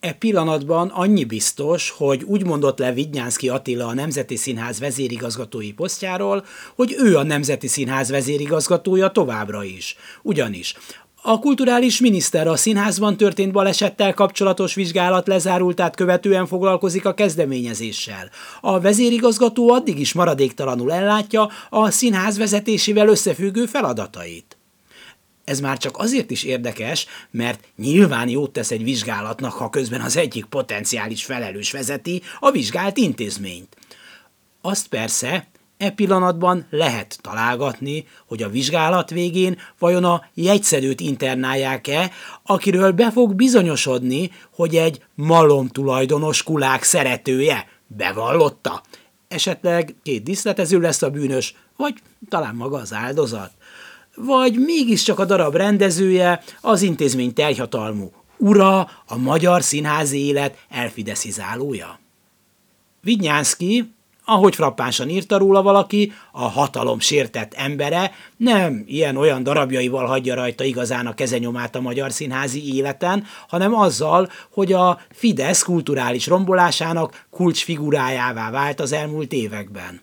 E pillanatban annyi biztos, hogy úgy mondott le Vidnyánszki Attila a Nemzeti Színház vezérigazgatói posztjáról, hogy ő a Nemzeti Színház vezérigazgatója továbbra is. Ugyanis a kulturális miniszter a színházban történt balesettel kapcsolatos vizsgálat lezárultát követően foglalkozik a kezdeményezéssel. A vezérigazgató addig is maradéktalanul ellátja a színház vezetésével összefüggő feladatait. Ez már csak azért is érdekes, mert nyilván jót tesz egy vizsgálatnak, ha közben az egyik potenciális felelős vezeti a vizsgált intézményt. Azt persze, e pillanatban lehet találgatni, hogy a vizsgálat végén vajon a jegyszedőt internálják-e, akiről be fog bizonyosodni, hogy egy malom tulajdonos kulák szeretője bevallotta. Esetleg két diszletező lesz a bűnös, vagy talán maga az áldozat vagy mégiscsak a darab rendezője, az intézmény teljhatalmú ura, a magyar színházi élet elfideszizálója. Vidnyánszki, ahogy frappánsan írta róla valaki, a hatalom sértett embere nem ilyen-olyan darabjaival hagyja rajta igazán a kezenyomát a magyar színházi életen, hanem azzal, hogy a Fidesz kulturális rombolásának kulcsfigurájává vált az elmúlt években.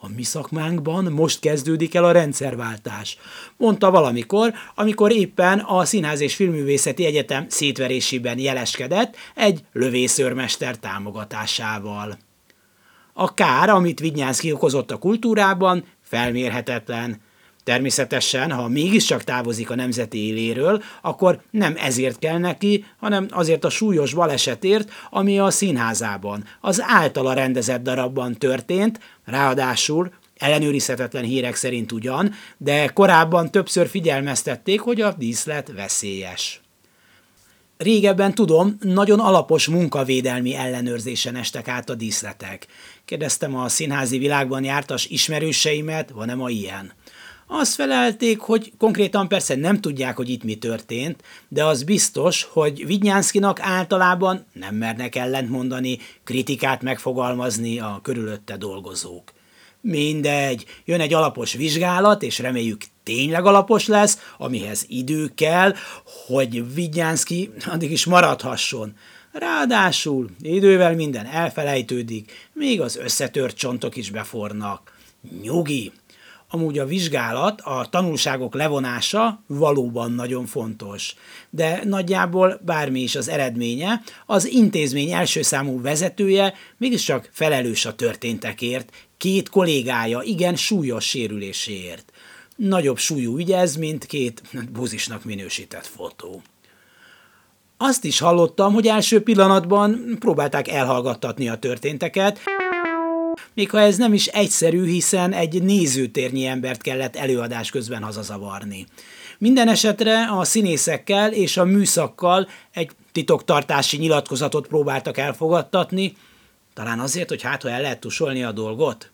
A mi szakmánkban most kezdődik el a rendszerváltás, mondta valamikor, amikor éppen a Színház és Filművészeti Egyetem szétverésében jeleskedett egy lövészőrmester támogatásával. A kár, amit Vignyánszki okozott a kultúrában, felmérhetetlen. Természetesen, ha mégiscsak távozik a nemzeti éléről, akkor nem ezért kell neki, hanem azért a súlyos balesetért, ami a színházában, az általa rendezett darabban történt, ráadásul ellenőrizhetetlen hírek szerint ugyan, de korábban többször figyelmeztették, hogy a díszlet veszélyes. Régebben tudom, nagyon alapos munkavédelmi ellenőrzésen estek át a díszletek. Kérdeztem a színházi világban jártas ismerőseimet, van-e ma ilyen? Azt felelték, hogy konkrétan persze nem tudják, hogy itt mi történt, de az biztos, hogy Vidnyánszkinak általában nem mernek ellentmondani, kritikát megfogalmazni a körülötte dolgozók. Mindegy, jön egy alapos vizsgálat, és reméljük tényleg alapos lesz, amihez idő kell, hogy Vidnyánszki addig is maradhasson. Ráadásul idővel minden elfelejtődik, még az összetört csontok is befornak. Nyugi, Amúgy a vizsgálat, a tanulságok levonása valóban nagyon fontos, de nagyjából bármi is az eredménye, az intézmény első számú vezetője mégiscsak felelős a történtekért, két kollégája igen súlyos sérüléséért. Nagyobb súlyú ügy ez, mint két buzisnak minősített fotó. Azt is hallottam, hogy első pillanatban próbálták elhallgattatni a történteket, még ha ez nem is egyszerű, hiszen egy nézőtérnyi embert kellett előadás közben hazazavarni. Minden esetre a színészekkel és a műszakkal egy titoktartási nyilatkozatot próbáltak elfogadtatni, talán azért, hogy hát ha el lehet tusolni a dolgot.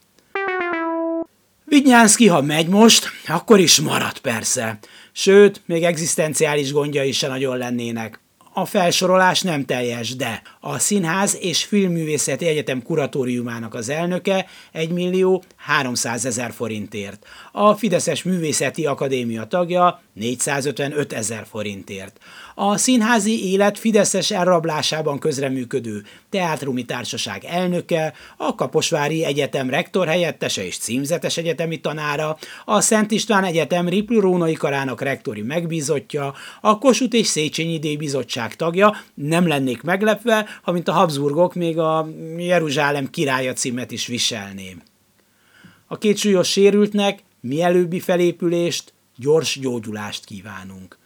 Vignyánszki, ha megy most, akkor is marad persze. Sőt, még egzisztenciális gondjai se nagyon lennének a felsorolás nem teljes, de a Színház és Filmművészeti Egyetem kuratóriumának az elnöke 1 millió 300 ezer forintért, a Fideszes Művészeti Akadémia tagja 455 ezer forintért. A színházi élet Fideszes elrablásában közreműködő teátrumi társaság elnöke, a Kaposvári Egyetem rektor helyettese és címzetes egyetemi tanára, a Szent István Egyetem Riplu karának rektori megbízottja, a Kossuth és Széchenyi Díj Bizottság tagja, nem lennék meglepve, ha mint a Habsburgok még a Jeruzsálem királya címet is viselném. A két súlyos sérültnek mielőbbi felépülést, gyors gyógyulást kívánunk.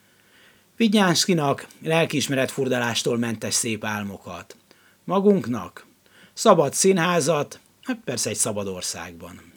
Vigyánszkinak lelkiismeretfurdalástól mentes szép álmokat. Magunknak szabad színházat, hát persze egy szabad országban.